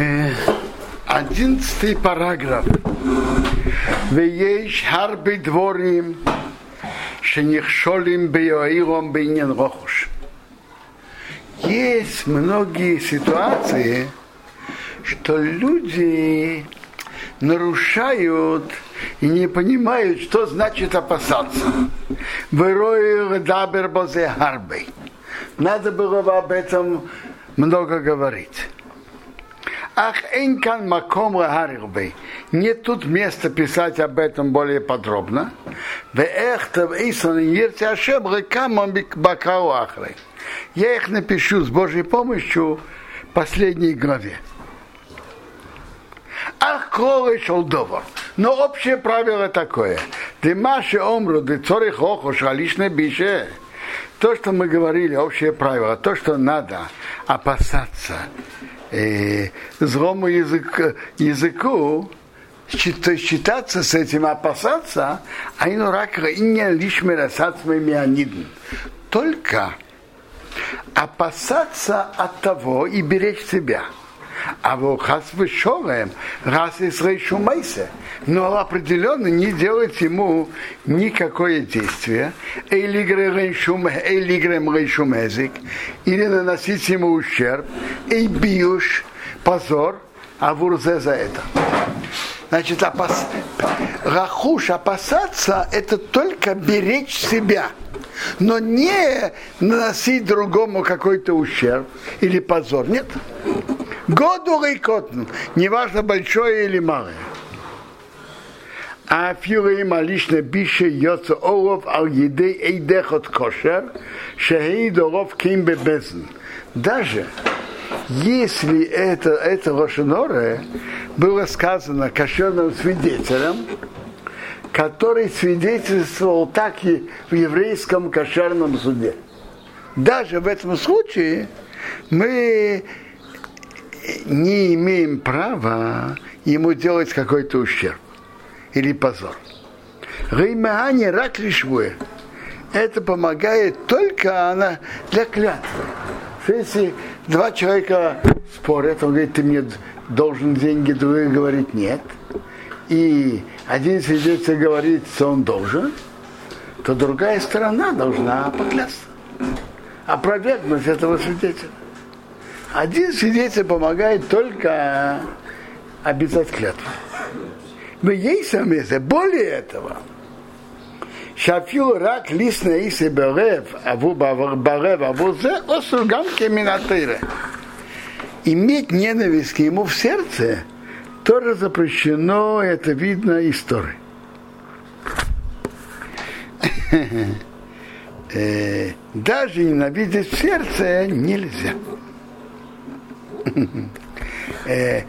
Э, одиннадцатый параграф. Веешь харби дворим, шенихшолим бейоилом бейнен рохуш. Есть многие ситуации, что люди нарушают и не понимают, что значит опасаться. Вероил дабер бозе харбей. Надо было бы об этом много говорить. Ах, энкан маком рахарихбей. Нет тут места писать об этом более подробно. Я их напишу с Божьей помощью в последней главе. Ах, колы шелдовар. Но общее правило такое. Димаши омру, децорих охош, алишне бише. То, что мы говорили, общее правило, то, что надо опасаться э, злому язык, языку, считаться с этим, опасаться, а ино рака и не лишь мирасацмами Только опасаться от того и беречь себя. А вот хас вышелаем, раз из шумайся, но определенно не делать ему никакое действие, или рейшумезик, или наносить ему ущерб, и биюш, позор, а вурзе за это. Значит, опас... рахуш опасаться это только беречь себя но не наносить другому какой-то ущерб или позор. Нет. Году рейкотну, неважно большое или малое. А фюрим лично бише йоцо олов ал еды эйдехот кошер, шехей доров ким бебезн. Даже если это, это Рошеноре было сказано кошерным свидетелем, который свидетельствовал так и в еврейском кошерном суде. Даже в этом случае мы не имеем права ему делать какой-то ущерб или позор. Реймаане рак лишвуе. Это помогает только она для клятвы. Если два человека спорят, он говорит, ты мне должен деньги, другой говорит нет. И один свидетель говорит, что он должен, то другая сторона должна поклясться. Опровергнуть этого свидетеля. Один свидетель помогает только обязать клятву. Но есть место, более этого. Рак лист на исе берев, аву барев, аву зе, осургам кеминатыре. Иметь ненависть к ему в сердце тоже запрещено, это видно из Торы. Даже ненавидеть в сердце нельзя. Э,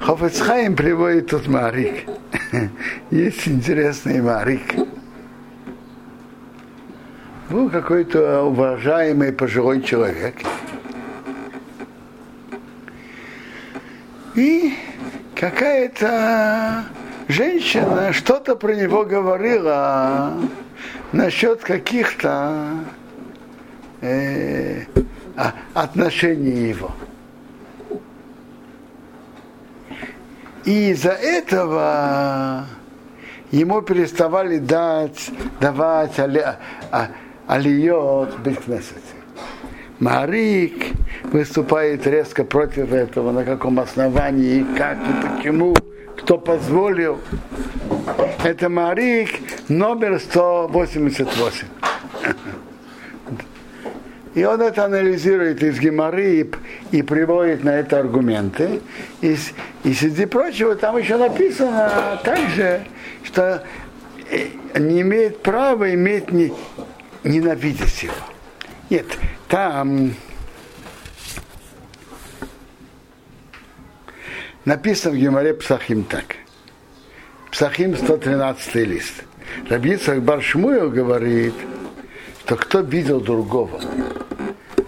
Хофецхайм приводит тут Марик. Есть интересный Марик. Был какой-то уважаемый пожилой человек. И какая-то женщина что-то про него говорила насчет каких-то э, отношений его. И из-за этого ему переставали дать, давать али, а, алиот бискнесете. Марик выступает резко против этого, на каком основании, как, и почему, кто позволил. Это Марик номер 188. И он это анализирует из Геморы и, и приводит на это аргументы. И, и среди прочего там еще написано также, что э, не имеет права иметь не, ненавидеть его. Нет, там написано в Геморе Псахим так. Псахим 113 лист. Рабицах Баршмуил говорит, что кто видел другого,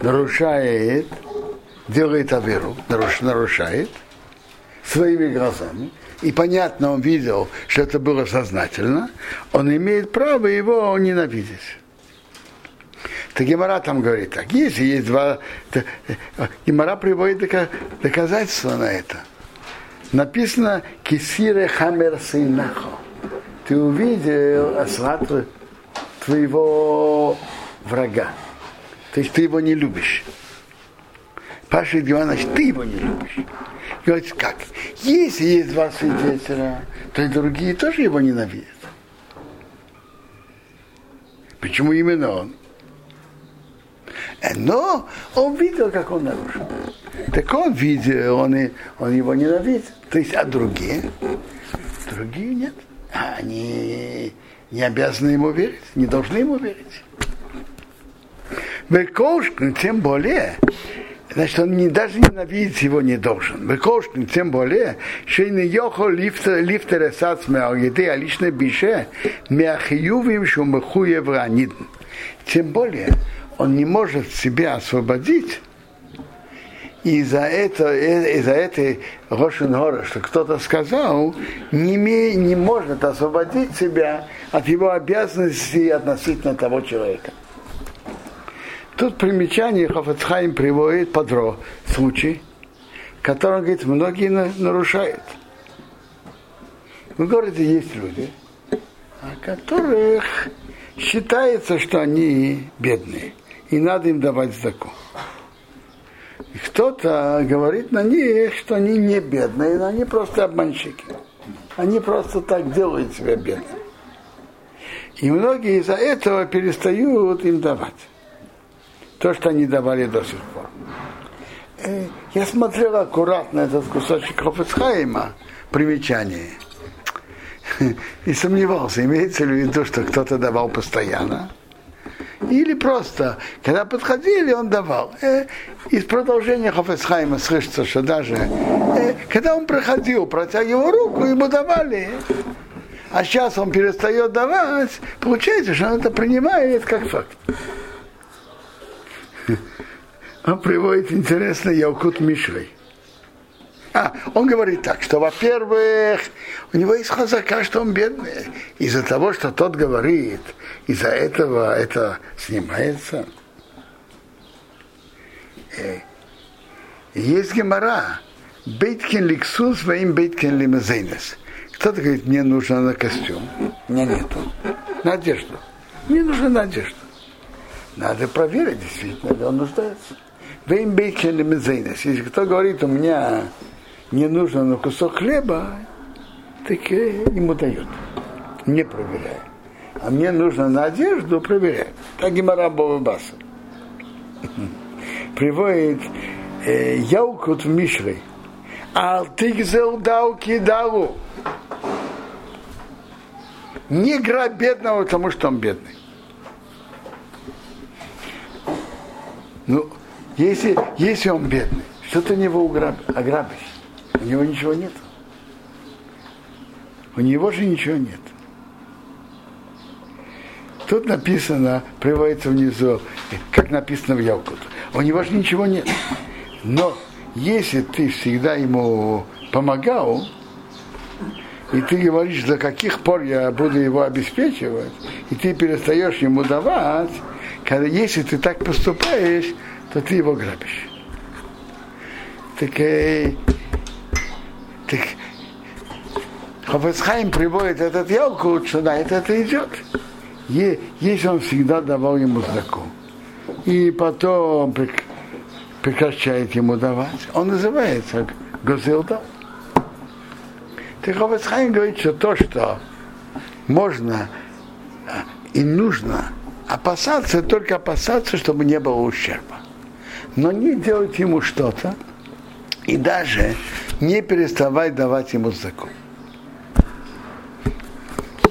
нарушает, делает аверу, нарушает своими глазами, и понятно, он видел, что это было сознательно, он имеет право его ненавидеть. то Гемора там говорит так. Если есть два... То, Гемора приводит доказательства на это. Написано «Кисире хамер сейнахо». Ты увидел осла твоего врага. То есть ты его не любишь. Паша Иванович, ты его не любишь. Говорит, как? Если есть два свидетеля, то и другие тоже его ненавидят. Почему именно он? Но он видел, как он нарушил. Так он видел, он, и, он его ненавидит. То есть, а другие? Другие нет. Они не обязаны ему верить, не должны ему верить. Векошкин, тем более, значит, он не, даже ненавидеть его не должен. Векошкин, тем более, что не йохо лифтер эсац меалгиды, а лично бише, меахиювим шумахуев ранидн. Тем более, он не может себя освободить и за это, из-за этой Рошен что кто-то сказал, не, не может освободить себя от его обязанностей относительно того человека. Тут примечание Хофецхайм приводит подро случай, который, говорит, многие нарушают. В городе есть люди, о которых считается, что они бедные, и надо им давать закон. Кто-то говорит на них, что они не бедные, но они просто обманщики. Они просто так делают себя бедными. И многие из-за этого перестают им давать. То, что они давали до сих пор. Э, я смотрел аккуратно этот кусочек Хофецхайма, примечание. И сомневался, имеется ли в виду, что кто-то давал постоянно или просто, когда подходили, он давал. Э, из продолжения Хофесхайма слышится, что даже э, когда он проходил, протягивал руку, ему давали. А сейчас он перестает давать, получается, что он это принимает как факт. Он приводит интересно Ялкут Мишрой. А, он говорит так, что, во-первых, у него есть хазака, что он бедный. Из-за того, что тот говорит, из-за этого это снимается. Э, есть гемора. Бейткин ликсус, воим бейткин лимазейнес. Кто-то говорит, мне нужно на костюм. У нету. На одежду. Мне нужна на одежду. Надо проверить, действительно ли он нуждается. Если кто говорит, у меня не нужно на кусок хлеба, так ему дают. Не проверяя. А мне нужно на одежду проверять. Так Гимара Баса. Приводит э, Яукут в Мишре. Ал тигзел дау кидалу. Не грабь бедного, потому что он бедный. Ну, если, если он бедный, что ты него ограбишь? У него ничего нет. У него же ничего нет. Тут написано, приводится внизу, как написано в Ялкут. У него же ничего нет. Но если ты всегда ему помогал, и ты говоришь, до каких пор я буду его обеспечивать, и ты перестаешь ему давать, когда, если ты так поступаешь, то ты его грабишь. Так, э, так Хафецхайм приводит этот Ялкут, что на это, это идет. Если он всегда давал ему знаку, и потом прекращает ему давать, он называется Гозилда. Так Хафецхайм говорит, что то, что можно и нужно опасаться, только опасаться, чтобы не было ущерба. Но не делать ему что-то, и даже не переставать давать ему закон.